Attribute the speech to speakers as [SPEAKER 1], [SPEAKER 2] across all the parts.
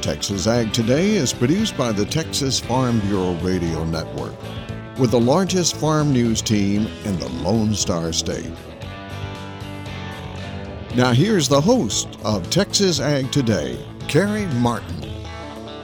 [SPEAKER 1] Texas Ag Today is produced by the Texas Farm Bureau Radio Network, with the largest farm news team in the Lone Star State. Now, here's the host of Texas Ag Today, Carey Martin.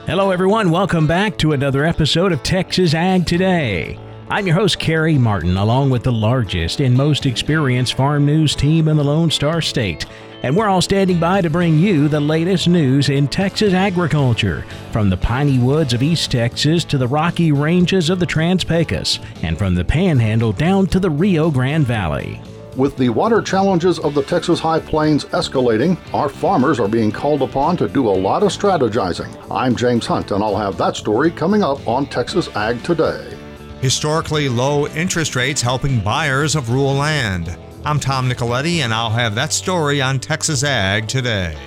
[SPEAKER 2] Hello, everyone. Welcome back to another episode of Texas Ag Today. I'm your host, Carey Martin, along with the largest and most experienced farm news team in the Lone Star State. And we're all standing by to bring you the latest news in Texas agriculture, from the piney woods of East Texas to the rocky ranges of the Trans Pecos, and from the Panhandle down to the Rio Grande Valley.
[SPEAKER 3] With the water challenges of the Texas High Plains escalating, our farmers are being called upon to do a lot of strategizing. I'm James Hunt, and I'll have that story coming up on Texas Ag Today
[SPEAKER 4] historically low interest rates helping buyers of rural land. I'm Tom Nicoletti, and I'll have that story on Texas Ag today.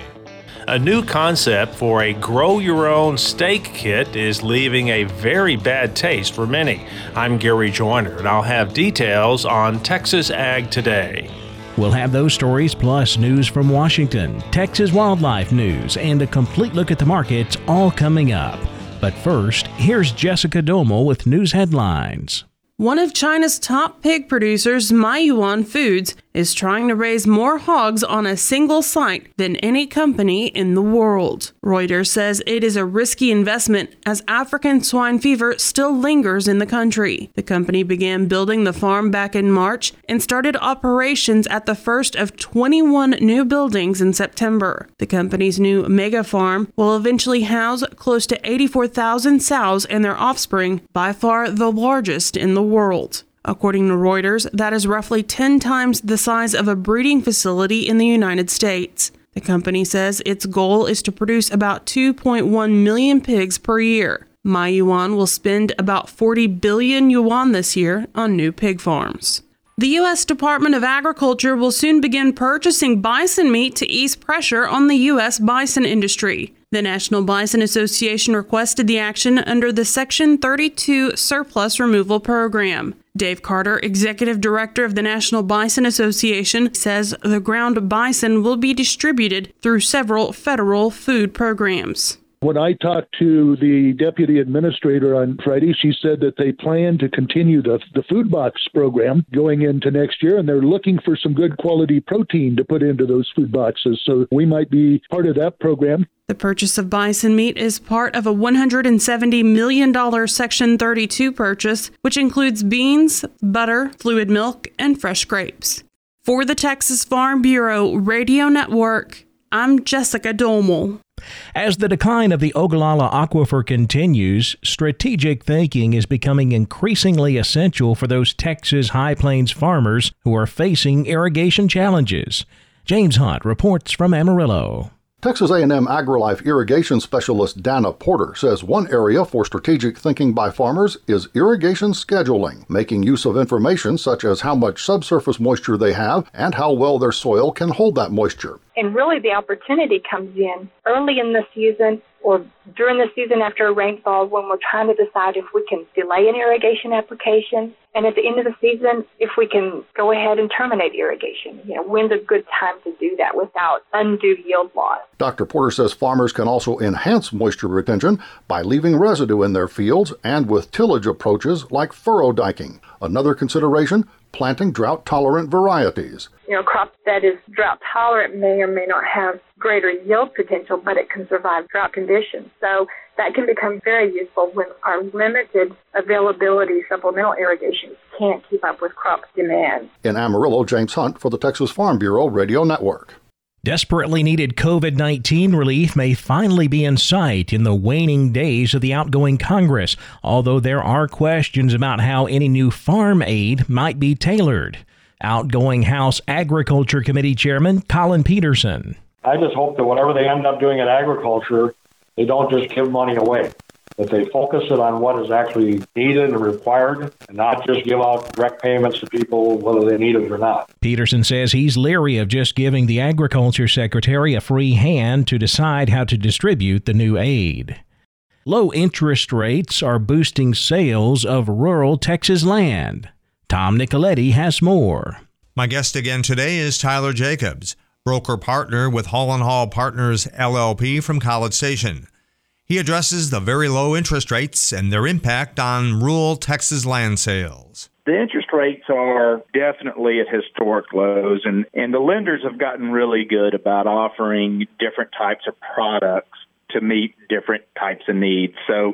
[SPEAKER 5] A new concept for a grow your own steak kit is leaving a very bad taste for many. I'm Gary Joiner, and I'll have details on Texas Ag today.
[SPEAKER 2] We'll have those stories plus news from Washington, Texas wildlife news, and a complete look at the markets all coming up. But first, here's Jessica Domel with news headlines.
[SPEAKER 6] One of China's top pig producers, Muyuan Foods, is trying to raise more hogs on a single site than any company in the world. Reuters says it is a risky investment as African swine fever still lingers in the country. The company began building the farm back in March and started operations at the first of 21 new buildings in September. The company's new mega farm will eventually house close to 84,000 sows and their offspring, by far the largest in the world. According to Reuters, that is roughly 10 times the size of a breeding facility in the United States. The company says its goal is to produce about 2.1 million pigs per year. Muyuan will spend about 40 billion yuan this year on new pig farms. The U.S. Department of Agriculture will soon begin purchasing bison meat to ease pressure on the U.S. bison industry. The National Bison Association requested the action under the Section 32 Surplus Removal Program. Dave Carter, executive director of the National Bison Association, says the ground bison will be distributed through several federal food programs.
[SPEAKER 7] When I talked to the deputy administrator on Friday, she said that they plan to continue the, the food box program going into next year, and they're looking for some good quality protein to put into those food boxes. So we might be part of that program.
[SPEAKER 6] The purchase of bison meat is part of a $170 million Section 32 purchase, which includes beans, butter, fluid milk, and fresh grapes. For the Texas Farm Bureau Radio Network, I'm Jessica Domel.
[SPEAKER 2] As the decline of the Ogallala Aquifer continues, strategic thinking is becoming increasingly essential for those Texas High Plains farmers who are facing irrigation challenges. James Hunt reports from Amarillo.
[SPEAKER 3] Texas A&M AgriLife irrigation specialist Dana Porter says one area for strategic thinking by farmers is irrigation scheduling, making use of information such as how much subsurface moisture they have and how well their soil can hold that moisture.
[SPEAKER 8] And really the opportunity comes in early in the season or during the season after a rainfall when we're trying to decide if we can delay an irrigation application and at the end of the season if we can go ahead and terminate irrigation. You know, when's a good time to do that without undue yield loss.
[SPEAKER 3] Dr. Porter says farmers can also enhance moisture retention by leaving residue in their fields and with tillage approaches like furrow diking. Another consideration, planting drought tolerant varieties.
[SPEAKER 8] You know, crop that is drought tolerant may or may not have greater yield potential, but it can survive drought conditions. So that can become very useful when our limited availability supplemental irrigation can't keep up with crop demand.
[SPEAKER 3] In Amarillo, James Hunt for the Texas Farm Bureau Radio Network.
[SPEAKER 2] Desperately needed COVID 19 relief may finally be in sight in the waning days of the outgoing Congress, although there are questions about how any new farm aid might be tailored. Outgoing House Agriculture Committee Chairman Collin Peterson.
[SPEAKER 9] I just hope that whatever they end up doing in agriculture, they don't just give money away that they focus it on what is actually needed and required and not just give out direct payments to people whether they need it or not.
[SPEAKER 2] Peterson says he's leery of just giving the Agriculture Secretary a free hand to decide how to distribute the new aid. Low interest rates are boosting sales of rural Texas land. Tom Nicoletti has more.
[SPEAKER 4] My guest again today is Tyler Jacobs, broker partner with Hall and Hall Partners LLP from College Station. He addresses the very low interest rates and their impact on rural Texas land sales.
[SPEAKER 10] The interest rates are definitely at historic lows, and, and the lenders have gotten really good about offering different types of products to meet different types of needs. So,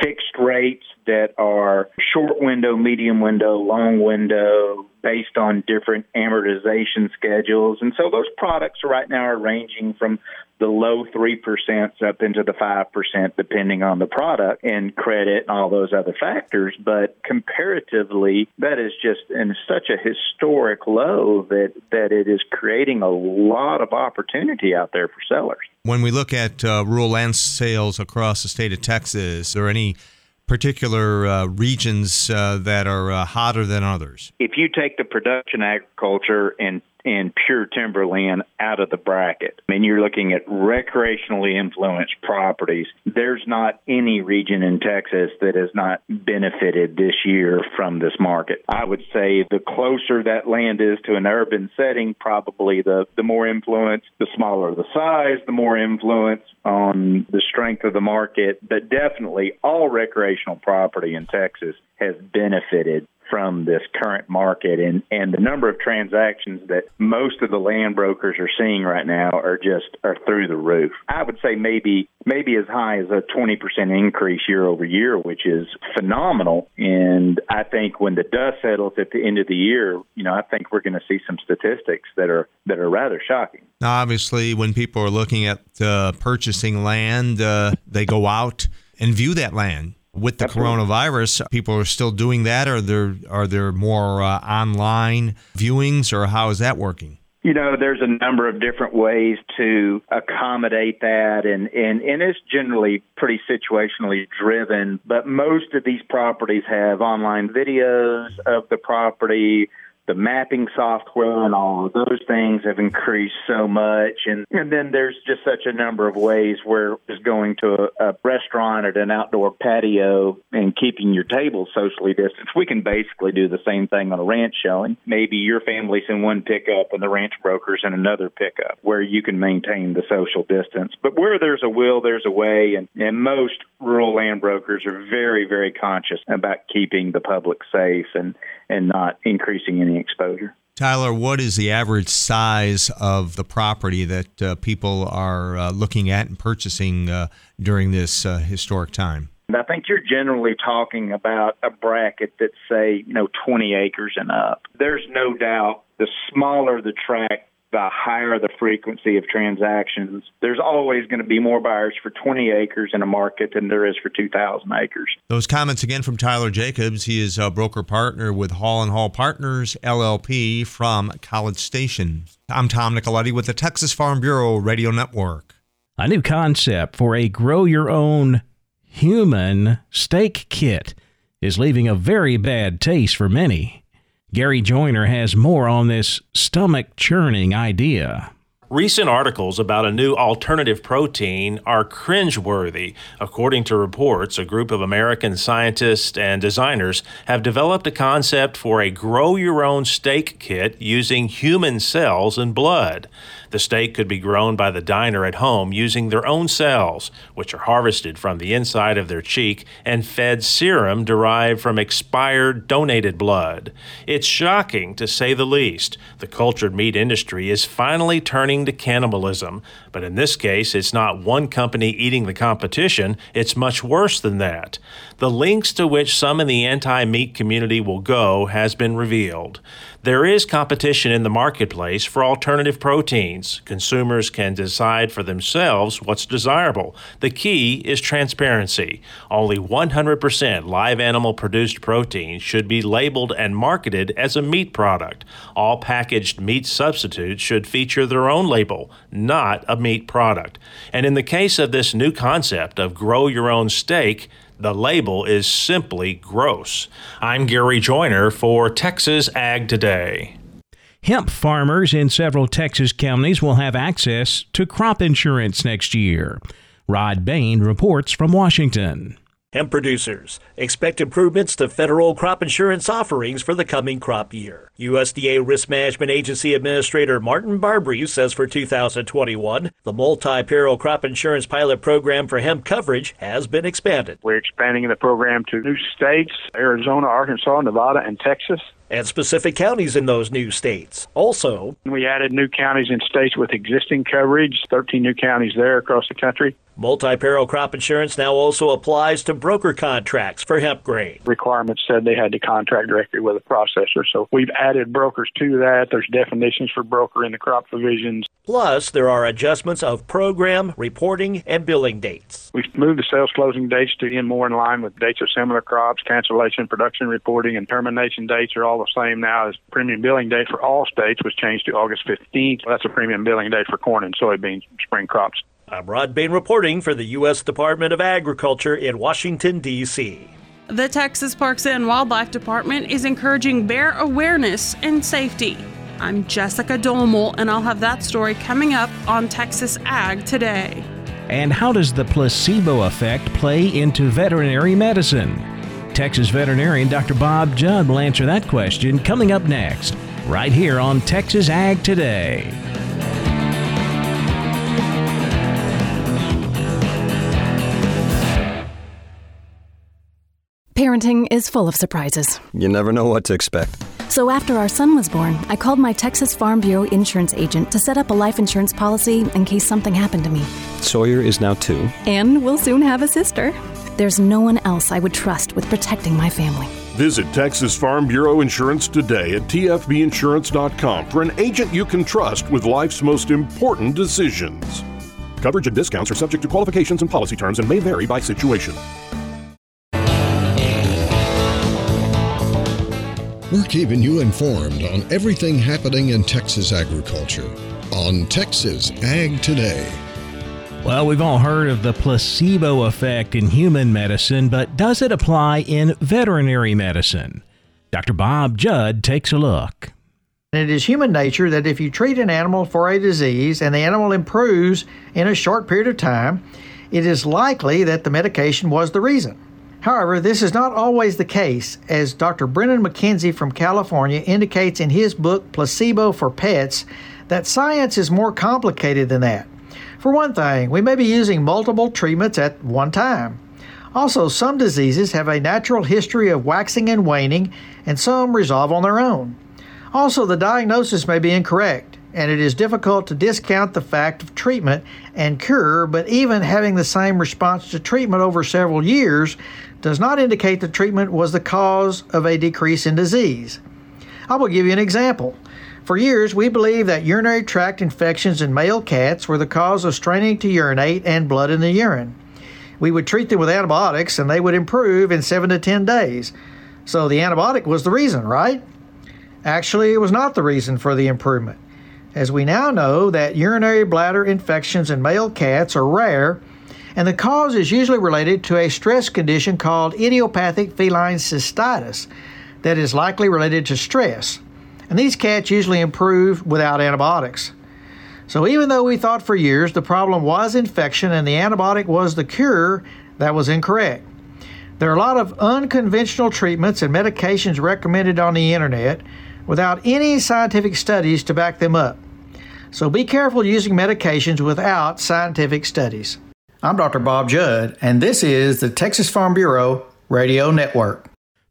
[SPEAKER 10] fixed rates that are short window, medium window, long window, based on different amortization schedules. And so, those products right now are ranging from the low 3% up into the 5%, depending on the product and credit and all those other factors. But comparatively, that is just in such a historic low that, that it is creating a lot of opportunity out there for sellers.
[SPEAKER 4] When we look at uh, rural land sales across the state of Texas, are any particular uh, regions uh, that are uh, hotter than others?
[SPEAKER 10] If you take the production agriculture and and pure timberland out of the bracket. I mean, you're looking at recreationally influenced properties. There's not any region in Texas that has not benefited this year from this market. I would say the closer that land is to an urban setting, probably the, the more influence, the smaller the size, the more influence on the strength of the market. But definitely all recreational property in Texas has benefited from this current market and and the number of transactions that most of the land brokers are seeing right now are just are through the roof. I would say maybe maybe as high as a 20% increase year over year, which is phenomenal and I think when the dust settles at the end of the year, you know, I think we're going to see some statistics that are that are rather shocking.
[SPEAKER 4] Now, obviously, when people are looking at uh, purchasing land, uh, they go out and view that land with the Absolutely. coronavirus, people are still doing that. Are there are there more uh, online viewings, or how is that working?
[SPEAKER 10] You know, there's a number of different ways to accommodate that, and, and, and it's generally pretty situationally driven. But most of these properties have online videos of the property the mapping software and all of those things have increased so much. And and then there's just such a number of ways where just going to a, a restaurant at an outdoor patio and keeping your table socially distanced. We can basically do the same thing on a ranch showing. Maybe your family's in one pickup and the ranch brokers in another pickup where you can maintain the social distance. But where there's a will there's a way. And and most rural land brokers are very very conscious about keeping the public safe and and not increasing any exposure.
[SPEAKER 4] Tyler, what is the average size of the property that uh, people are uh, looking at and purchasing uh, during this uh, historic time?
[SPEAKER 10] I think you're generally talking about a bracket that's, say, you know, 20 acres and up. There's no doubt the smaller the tract, the higher the frequency of transactions, there's always going to be more buyers for 20 acres in a market than there is for 2,000 acres.
[SPEAKER 4] Those comments again from Tyler Jacobs. He is a broker partner with Hall and Hall Partners LLP from College Station. I'm Tom Nicoletti with the Texas Farm Bureau Radio Network.
[SPEAKER 2] A new concept for a grow your own human steak kit is leaving a very bad taste for many. Gary Joiner has more on this stomach churning idea.
[SPEAKER 5] Recent articles about a new alternative protein are cringeworthy. According to reports, a group of American scientists and designers have developed a concept for a grow your own steak kit using human cells and blood. The steak could be grown by the diner at home using their own cells, which are harvested from the inside of their cheek and fed serum derived from expired donated blood. It's shocking, to say the least. The cultured meat industry is finally turning to cannibalism, but in this case, it's not one company eating the competition, it's much worse than that. The links to which some in the anti meat community will go has been revealed. There is competition in the marketplace for alternative proteins. Consumers can decide for themselves what's desirable. The key is transparency. Only 100% live animal produced protein should be labeled and marketed as a meat product. All packaged meat substitutes should feature their own label, not a meat product. And in the case of this new concept of grow your own steak, The label is simply gross. I'm Gary Joiner for Texas Ag Today.
[SPEAKER 2] Hemp farmers in several Texas counties will have access to crop insurance next year. Rod Bain reports from Washington.
[SPEAKER 11] Hemp producers expect improvements to federal crop insurance offerings for the coming crop year. USDA Risk Management Agency Administrator Martin Barbre says for 2021, the multi peril crop insurance pilot program for hemp coverage has been expanded.
[SPEAKER 12] We're expanding the program to new states Arizona, Arkansas, Nevada, and Texas
[SPEAKER 11] and specific counties in those new states. Also,
[SPEAKER 12] we added new counties in states with existing coverage, 13 new counties there across the country.
[SPEAKER 11] Multi peril crop insurance now also applies to broker contracts for hemp grain.
[SPEAKER 12] Requirements said they had to contract directly with a processor, so we've added brokers to that. There's definitions for broker in the crop provisions.
[SPEAKER 11] Plus, there are adjustments of program, reporting, and billing dates.
[SPEAKER 12] We've moved the sales closing dates to in more in line with dates of similar crops, cancellation, production reporting, and termination dates are all the same now as premium billing date for all states was changed to August 15th. That's a premium billing date for corn and soybean spring crops.
[SPEAKER 11] I'm Rod Bain reporting for the U.S. Department of Agriculture in Washington, D.C.
[SPEAKER 6] The Texas Parks and Wildlife Department is encouraging bear awareness and safety. I'm Jessica Domel, and I'll have that story coming up on Texas Ag today.
[SPEAKER 2] And how does the placebo effect play into veterinary medicine? Texas veterinarian Dr. Bob Judd will answer that question coming up next, right here on Texas Ag Today.
[SPEAKER 13] Parenting is full of surprises.
[SPEAKER 14] You never know what to expect.
[SPEAKER 13] So after our son was born, I called my Texas Farm Bureau insurance agent to set up a life insurance policy in case something happened to me.
[SPEAKER 14] Sawyer is now two.
[SPEAKER 13] And we'll soon have a sister. There's no one else I would trust with protecting my family.
[SPEAKER 15] Visit Texas Farm Bureau Insurance today at tfbinsurance.com for an agent you can trust with life's most important decisions. Coverage and discounts are subject to qualifications and policy terms and may vary by situation.
[SPEAKER 1] We're keeping you informed on everything happening in Texas agriculture on Texas Ag Today.
[SPEAKER 2] Well, we've all heard of the placebo effect in human medicine, but does it apply in veterinary medicine? Dr. Bob Judd takes a look.
[SPEAKER 16] It is human nature that if you treat an animal for a disease and the animal improves in a short period of time, it is likely that the medication was the reason. However, this is not always the case, as Dr. Brennen McKenzie from California indicates in his book Placebo for Pets that science is more complicated than that. For one thing, we may be using multiple treatments at one time. Also, some diseases have a natural history of waxing and waning, and some resolve on their own. Also, the diagnosis may be incorrect, and it is difficult to discount the fact of treatment and cure, but even having the same response to treatment over several years does not indicate the treatment was the cause of a decrease in disease. I will give you an example. For years, we believed that urinary tract infections in male cats were the cause of straining to urinate and blood in the urine. We would treat them with antibiotics and they would improve in 7 to 10 days. So the antibiotic was the reason, right? Actually, it was not the reason for the improvement. As we now know that urinary bladder infections in male cats are rare and the cause is usually related to a stress condition called idiopathic feline cystitis that is likely related to stress. And these cats usually improve without antibiotics. So, even though we thought for years the problem was infection and the antibiotic was the cure, that was incorrect. There are a lot of unconventional treatments and medications recommended on the internet without any scientific studies to back them up. So, be careful using medications without scientific studies. I'm Dr. Bob Judd, and this is the Texas Farm Bureau Radio Network.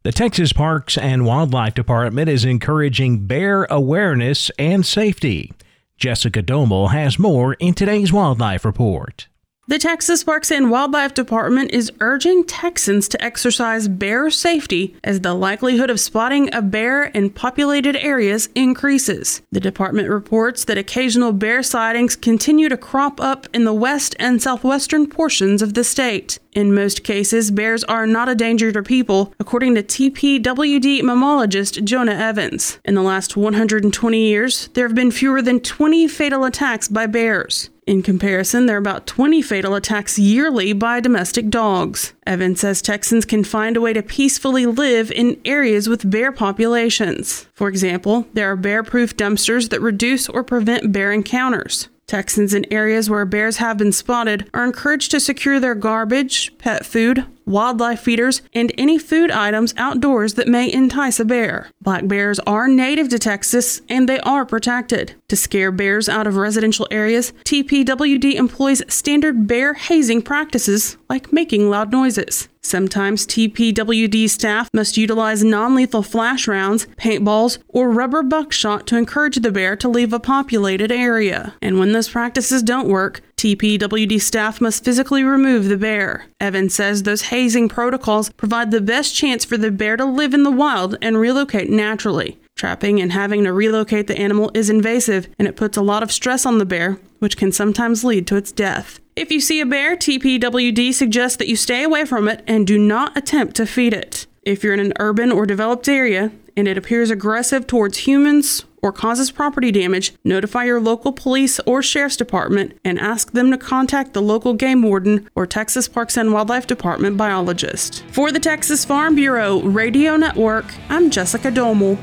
[SPEAKER 2] The Texas Parks and Wildlife Department is encouraging bear awareness and safety. Jessica Domel has more in today's Wildlife Report.
[SPEAKER 6] The Texas Parks and Wildlife Department is urging Texans to exercise bear safety as the likelihood of spotting a bear in populated areas increases. The department reports that occasional bear sightings continue to crop up in the west and southwestern portions of the state. In most cases, bears are not a danger to people, according to TPWD mammalogist Jonah Evans. In the last 120 years, there have been fewer than 20 fatal attacks by bears. In comparison, there are about 20 fatal attacks yearly by domestic dogs. Evans says Texans can find a way to peacefully live in areas with bear populations. For example, there are bear proof dumpsters that reduce or prevent bear encounters. Texans in areas where bears have been spotted are encouraged to secure their garbage, pet food, wildlife feeders, and any food items outdoors that may entice a bear. Black bears are native to Texas and they are protected. To scare bears out of residential areas, TPWD employs standard bear hazing practices like making loud noises. Sometimes TPWD staff must utilize non lethal flash rounds, paintballs, or rubber buckshot to encourage the bear to leave a populated area. And when those practices don't work, TPWD staff must physically remove the bear. Evans says those hazing protocols provide the best chance for the bear to live in the wild and relocate naturally. Trapping and having to relocate the animal is invasive and it puts a lot of stress on the bear, which can sometimes lead to its death. If you see a bear, TPWD suggests that you stay away from it and do not attempt to feed it. If you're in an urban or developed area and it appears aggressive towards humans or causes property damage, notify your local police or sheriff's department and ask them to contact the local game warden or Texas Parks and Wildlife Department biologist. For the Texas Farm Bureau Radio Network, I'm Jessica Domel.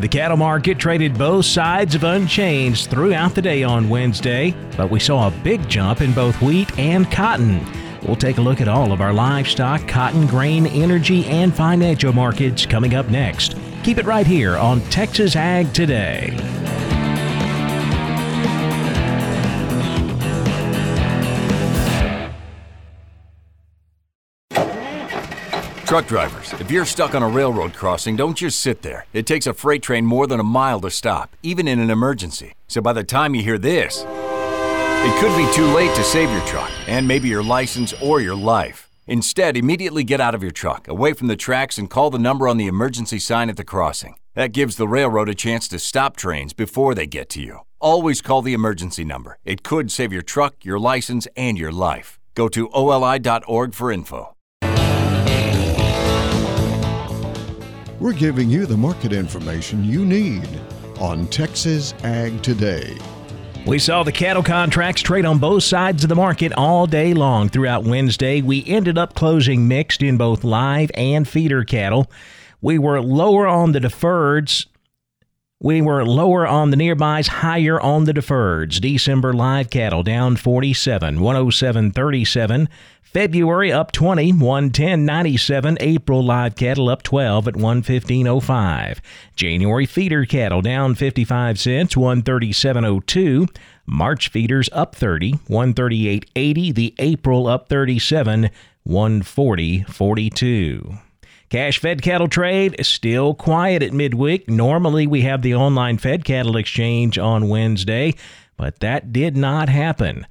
[SPEAKER 2] The cattle market traded both sides of unchanged throughout the day on Wednesday, but we saw a big jump in both wheat and cotton. We'll take a look at all of our livestock, cotton, grain, energy, and financial markets coming up next. Keep it right here on Texas Ag Today.
[SPEAKER 17] Truck drivers, if you're stuck on a railroad crossing, don't just sit there. It takes a freight train more than a mile to stop, even in an emergency. So by the time you hear this, it could be too late to save your truck and maybe your license or your life. Instead, immediately get out of your truck, away from the tracks, and call the number on the emergency sign at the crossing. That gives the railroad a chance to stop trains before they get to you. Always call the emergency number. It could save your truck, your license, and your life. Go to oli.org for info.
[SPEAKER 1] We're giving you the market information you need on Texas Ag Today.
[SPEAKER 2] We saw the cattle contracts trade on both sides of the market all day long throughout Wednesday. We ended up closing mixed in both live and feeder cattle. We were lower on the deferreds. We were lower on the nearbys, higher on the deferreds. December live cattle down 47, 107.37. February up 20, 110.97. April live cattle up 12 at 115.05. January feeder cattle down 55 cents, 137.02. March feeders up 30, 138.80. The April up 37, 140.42. Cash fed cattle trade still quiet at midweek. Normally we have the online fed cattle exchange on Wednesday, but that did not happen.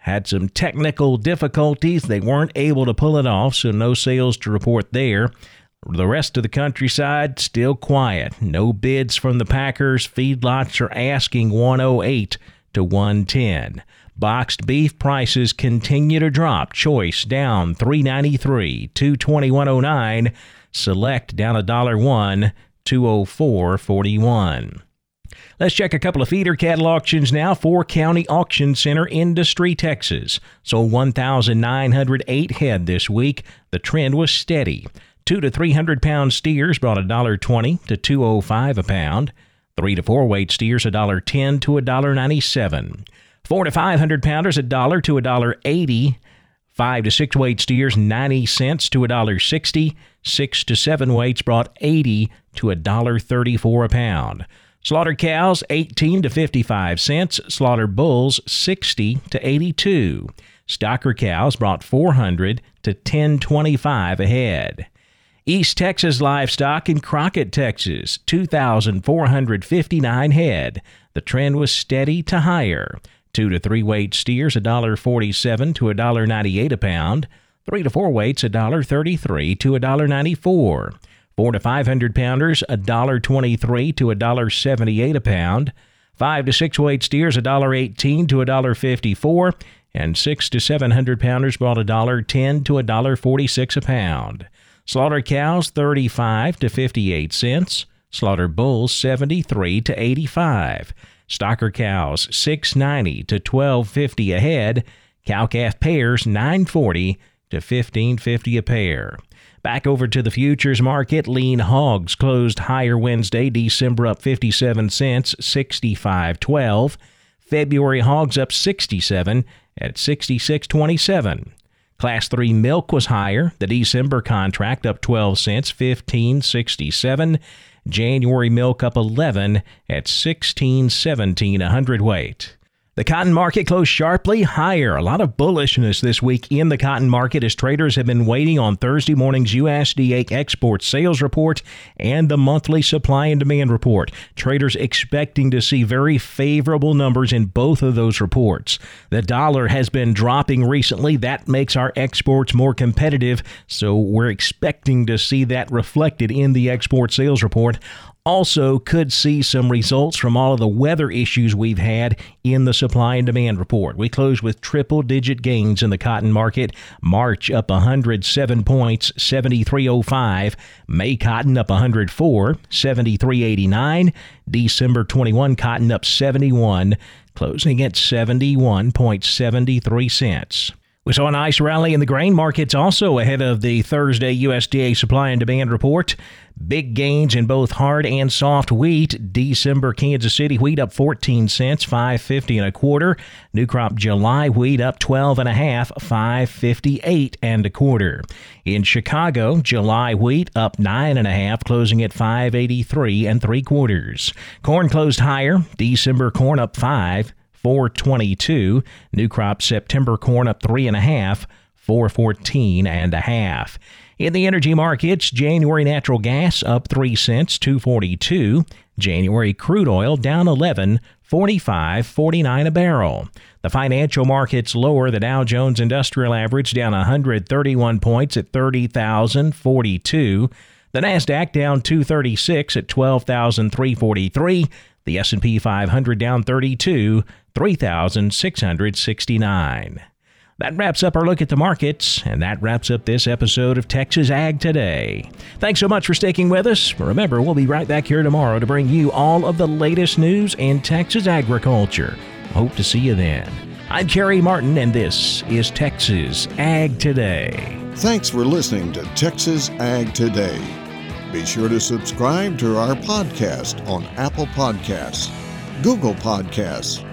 [SPEAKER 2] Had some technical difficulties. They weren't able to pull it off, so no sales to report there. The rest of the countryside still quiet. No bids from the Packers. Feedlots are asking 108 to 110. Boxed beef prices continue to drop. Choice down 393, 221.09. Select down a dollar one, 204.41. Let's check a couple of feeder cattle auctions now. Four County Auction Center, Industry, Texas. Sold 1,908 head this week. The trend was steady. Two to three hundred pound steers brought a dollar twenty to two oh five a pound. Three to four weight steers a dollar ten to a dollar ninety seven. Four to five hundred pounders a dollar to a dollar eighty. Five to six weight steers ninety cents to a dollar sixty. Six to seven weights brought eighty to a dollar thirty four a pound. Slaughter cows 18 to 55 cents, slaughter bulls 60 to 82. Stocker cows brought 400 to 1025 a head. East Texas livestock in Crockett, Texas, 2,459 head. The trend was steady to higher. Two to three weight steers $1.47 to $1.98 a pound. Three to four weights $1.33 to $1.94. Four to five hundred pounders $1.23 to $1.78 a pound. Five to six weight steers $1.18 to $1.54. And six to seven hundred pounders brought $1.10 to $1.46 a pound. Slaughter cows 35 to 58 cents. Slaughter bulls 73 to 85. Stocker cows 690 to 1250 a head. Cow calf pairs 940 to 1550 a pair. Back over to the futures market, lean hogs closed higher Wednesday, December up 57 cents, 65.12. February hogs up 67 at 66.27. Class 3 milk was higher. The December contract up 12 cents, 15.67. January milk up 11 at 16.17 a hundredweight. The cotton market closed sharply higher. A lot of bullishness this week in the cotton market as traders have been waiting on Thursday morning's USDA export sales report and the monthly supply and demand report. Traders expecting to see very favorable numbers in both of those reports. The dollar has been dropping recently. That makes our exports more competitive, so we're expecting to see that reflected in the export sales report also could see some results from all of the weather issues we've had in the supply and demand report. We closed with triple digit gains in the cotton market. March up 107 points, 73.05. May cotton up 104, 73.89. December 21 cotton up 71, closing at 71.73 cents. We saw a nice rally in the grain markets also ahead of the Thursday USDA supply and demand report. Big gains in both hard and soft wheat. December Kansas City wheat up 14 cents, 550 and a quarter. New crop July wheat up 12 and a half, 558 and a quarter. In Chicago, July wheat up nine and a half, closing at 583 and three quarters. Corn closed higher. December corn up five. 422. New crop September corn up three and a half, 414 and a half. In the energy markets, January natural gas up 3 cents, 242. January crude oil down 11, 45, 49 a barrel. The financial markets lower. The Dow Jones Industrial Average down 131 points at 30,042. The Nasdaq down 236 at 12,343. The S&P 500 down 32, 3,669. That wraps up our look at the markets, and that wraps up this episode of Texas Ag Today. Thanks so much for sticking with us. Remember, we'll be right back here tomorrow to bring you all of the latest news in Texas agriculture. Hope to see you then. I'm Carey Martin, and this is Texas Ag Today.
[SPEAKER 1] Thanks for listening to Texas Ag Today. Be sure to subscribe to our podcast on Apple Podcasts, Google Podcasts,